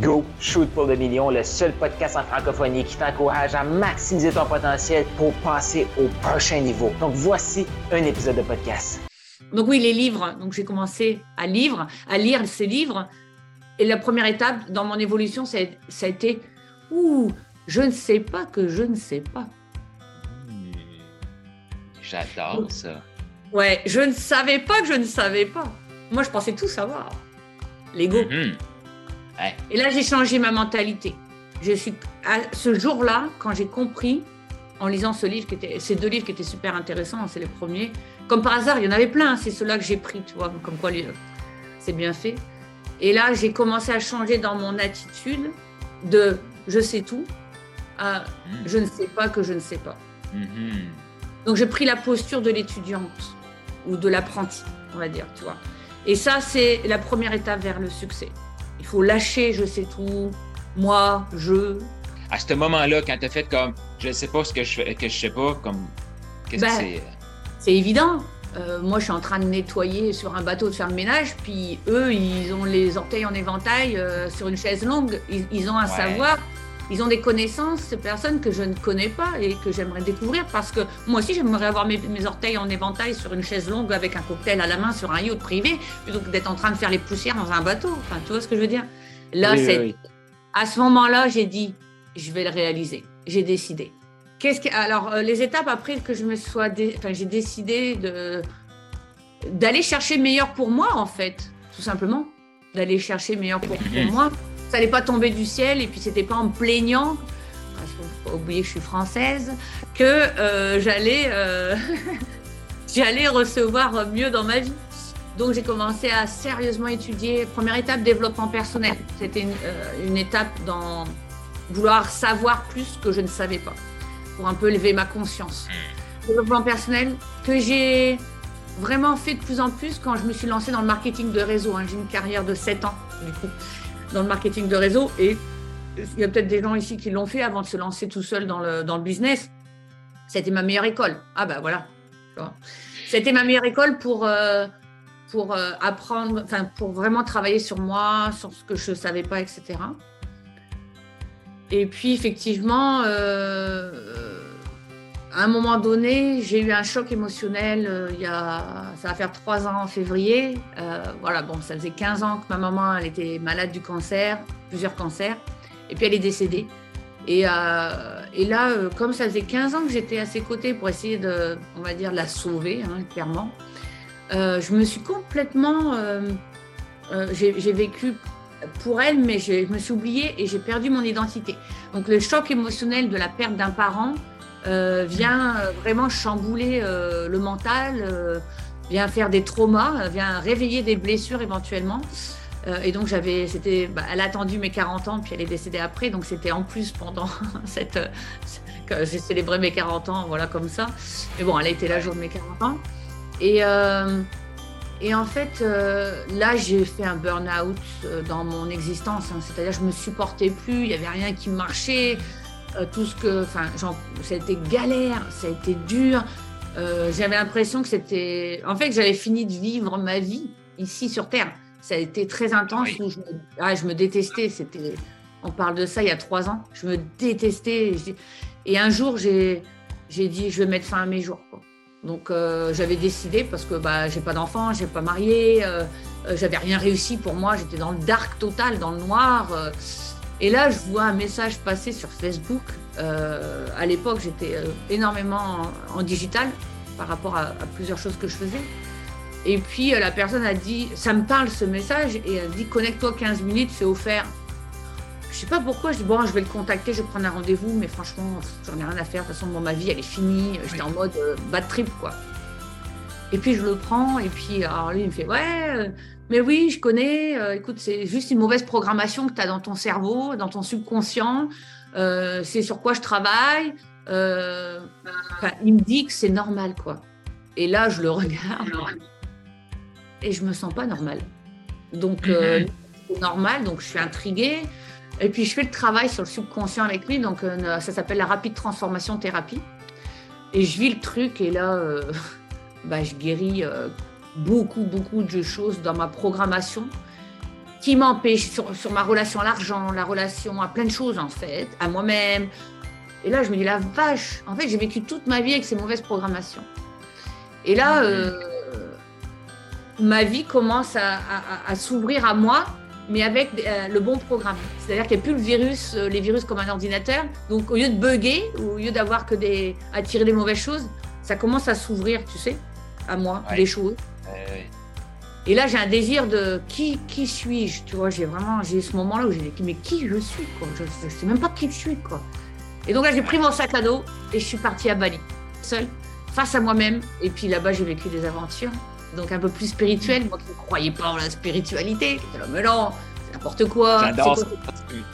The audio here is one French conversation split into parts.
Go Shoot pour le million, le seul podcast en francophonie qui t'encourage à maximiser ton potentiel pour passer au prochain niveau. Donc voici un épisode de podcast. Donc oui, les livres. Donc j'ai commencé à lire, à lire ces livres. Et la première étape dans mon évolution, ça a, été ouh, je ne sais pas que je ne sais pas. Hmm. J'adore ça. Ouais, je ne savais pas que je ne savais pas. Moi, je pensais tout savoir. L'ego. Et là, j'ai changé ma mentalité. Je suis à ce jour-là, quand j'ai compris, en lisant ce livre qui était, ces deux livres qui étaient super intéressants, c'est les premiers. Comme par hasard, il y en avait plein. C'est ceux-là que j'ai pris, tu vois, comme quoi c'est bien fait. Et là, j'ai commencé à changer dans mon attitude de je sais tout à je ne sais pas que je ne sais pas. Mm-hmm. Donc, j'ai pris la posture de l'étudiante ou de l'apprenti, on va dire, tu vois. Et ça, c'est la première étape vers le succès. Il faut lâcher, je sais tout, moi, je. À ce moment-là, quand tu as fait comme, je ne sais pas ce que je fais, que je sais pas, comme, qu'est-ce que ben, c'est? C'est évident. Euh, moi, je suis en train de nettoyer sur un bateau de faire le ménage, puis eux, ils ont les orteils en éventail euh, sur une chaise longue. Ils, ont un savoir ils ont des connaissances, ces personnes que je ne connais pas et que j'aimerais découvrir parce que moi aussi, j'aimerais avoir mes, orteils en éventail sur une chaise longue avec un cocktail à la main sur un yacht privé plutôt que d'être en train de faire les poussières dans un bateau. Enfin, tu vois ce que je veux dire? Là, c'est à ce moment-là, j'ai dit, je vais le réaliser. J'ai décidé. Qu'est-ce que alors euh, les étapes après que je me sois, enfin, j'ai décidé de d'aller chercher meilleur pour moi en fait, tout simplement, d'aller chercher meilleur pour moi ça n'allait pas tomber du ciel et puis c'était pas en plaignant, parce qu'il faut pas oublier que je suis française, que euh, j'allais euh, j'allais recevoir mieux dans ma vie. Donc j'ai commencé à sérieusement étudier. Première étape, développement personnel. C'était une, euh, une, étape dans vouloir savoir plus que je ne savais pas, pour un peu élever ma conscience. Développement personnel que j'ai vraiment fait de plus en plus quand je me suis lancée dans le marketing de réseau. Hein. J'ai une carrière de 7 ans, du coup dans le marketing de réseau. Et il y a peut-être des gens ici qui l'ont fait avant de se lancer tout seul dans le, business. C'était ma meilleure école. Ah ben voilà. C'était ma meilleure école pour, euh, euh, apprendre, pour vraiment travailler sur moi, sur ce que je ne savais pas, etc. Et puis effectivement, euh, à un moment donné, j'ai eu un choc émotionnel. Euh, il y a, ça va faire trois ans en février. Euh, voilà, bon, ça faisait 15 ans que ma maman, elle était malade du cancer, plusieurs cancers, et puis elle est décédée. Et, euh, là, comme ça faisait 15 ans que j'étais à ses côtés pour essayer de, on va dire, la sauver, hein, clairement, je me suis complètement, j'ai vécu pour elle, mais je me suis oubliée et j'ai perdu mon identité. Donc le choc émotionnel de la perte d'un parent vient euh, vraiment chambouler euh, le mental, vient faire des traumas, vient réveiller des blessures éventuellement. et donc j'avais, c'était, bah, elle a attendu mes 40 ans, puis elle est décédée après, donc c'était en plus pendant cette, j'ai célébré mes 40 ans, voilà comme ça. Mais bon, elle a été là jour de mes 40 ans. Et, et en fait, là, j'ai fait un burn-out dans mon existence. Hein. C'est-à-dire, je me supportais plus, il n'y avait rien qui marchait. Euh, tout ce que, enfin, ça a été galère, ça a été dur. Euh, j'avais l'impression que c'était, en fait, que j'avais fini de vivre ma vie ici sur Terre. Ça a été très intense où je me, ah, je me détestais. C'était, on parle de ça il y a trois ans. Je me détestais. Et un jour, j'ai, j'ai dit, je vais mettre fin à mes jours. Donc, euh, j'avais décidé parce que bah, j'ai pas d'enfant, j'ai pas marié, j'avais rien réussi pour moi. J'étais dans le dark total, dans le noir. Et là, je vois un message passer sur Facebook. Euh, à l'époque, j'étais euh, énormément en, digital par rapport à, plusieurs choses que je faisais. Et puis, euh, la personne a dit, ça me parle ce message, et elle dit, connecte-toi 15 minutes, c'est offert. Je sais pas pourquoi, je dis, bon, je vais le contacter, je vais prendre un rendez-vous, mais franchement, j'en ai rien à faire. De toute façon, bon, ma vie, elle est finie. J'étais en mode bad trip, quoi. Et puis, je le prends, et puis, alors lui, il me fait, ouais, mais oui, je connais. Euh, écoute, c'est juste une mauvaise programmation que tu as dans ton cerveau, dans ton subconscient. Euh, c'est sur quoi je travaille. Euh, il me dit que c'est normal, quoi. Et là, je le regarde et je me sens pas normal. Donc, mhm. c'est normal, donc je suis intriguée. Et puis, je fais le travail sur le subconscient avec lui. Donc, ça s'appelle la rapide transformation thérapie. Et je vis le truc et là, bah, je guéris beaucoup, beaucoup de choses dans ma programmation. qui m'empêche sur, sur, ma relation à l'argent, la relation à plein de choses en fait, à moi-même. Et là, je me dis la vache. En fait, j'ai vécu toute ma vie avec ces mauvaises programmations. Et là, euh, ma vie commence à, s'ouvrir à moi, mais avec euh, le bon programme. C'est-à-dire qu'il n'y a plus le virus, euh, les virus comme un ordinateur. Donc, au lieu de bugger, au lieu d'avoir que des attirer les mauvaises choses, ça commence à s'ouvrir, tu sais, à moi, des choses. Et là, j'ai un désir de qui, qui suis-je Tu vois, j'ai vraiment, j'ai ce moment-là où j'ai dit, mais qui je suis quoi Je ne sais même pas qui je suis, quoi. Et donc là, j'ai pris mon sac à dos et je suis partie à Bali, seule, face à moi-même. Et puis là-bas, j'ai vécu des aventures, donc un peu plus spirituelles. Moi qui ne croyais pas en la spiritualité, mais non, c'est n'importe quoi. J'adore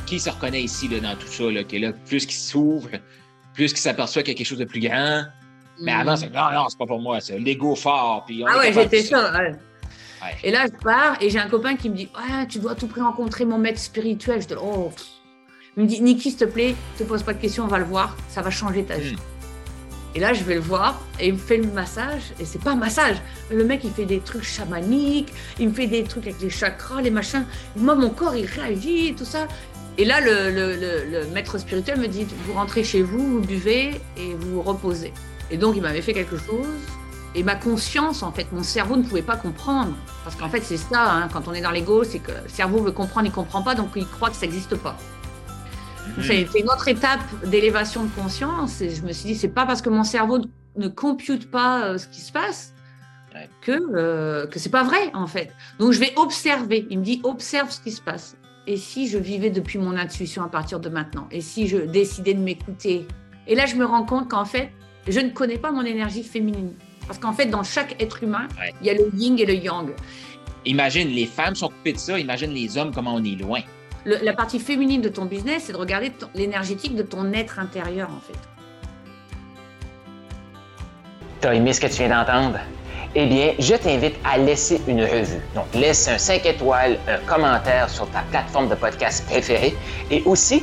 Qui se reconnaît ici là, dans tout ça, là, qui est là, plus qu'il s'ouvre, plus qu'il s'aperçoit qu'il y a quelque chose de plus grand. Mais hmm. avant, c'est non, non, c'est pas pour moi, c'est l'ego fort. Puis ah ouais, j'étais ça. Et là, je pars et j'ai un copain qui me dit ouais, Tu dois tout prix rencontrer mon maître spirituel. Je dis Oh, il me dit Niki, s'il te plaît, ne te pose pas de questions, on va le voir, ça va changer ta vie. Hmm. Et là, je vais le voir et il me fait le massage. Et c'est pas un massage. Le mec, il fait des trucs chamaniques, il me fait des trucs avec les chakras, les machins. Moi, mon corps, il réagit, tout ça. Et là, le, le maître spirituel me dit Vous rentrez chez vous, vous buvez et vous vous reposez. Et donc, il m'avait fait quelque chose et ma conscience, en fait, mon cerveau ne pouvait pas comprendre. Parce qu'en fait, c'est ça, hein, quand on est dans l'ego, c'est que le cerveau veut comprendre, il ne comprend pas, donc il croit que ça n'existe pas. Mhm. C'est une autre étape d'élévation de conscience. Et je me suis dit, c'est pas parce que mon cerveau ne compute pas euh, ce qui se passe que, euh, que c'est pas vrai, en fait. Donc je vais observer. Il me dit, observe ce qui se passe. Et si je vivais depuis mon intuition à partir de maintenant? Et si je décidais de m'écouter? Et là, je me rends compte qu'en fait, je ne connais pas mon énergie féminine. Parce qu'en fait, dans chaque être humain, il y a le yin et le yang. Imagine, les femmes sont coupées de ça. Imagine les hommes, comment on est loin. la partie féminine de ton business, c'est de regarder l'énergétique de ton être intérieur, en fait. T'as aimé ce que tu viens d'entendre? Eh bien, je t'invite à laisser une revue. Donc, laisse un 5 étoiles, un commentaire sur ta plateforme de podcast préférée et aussi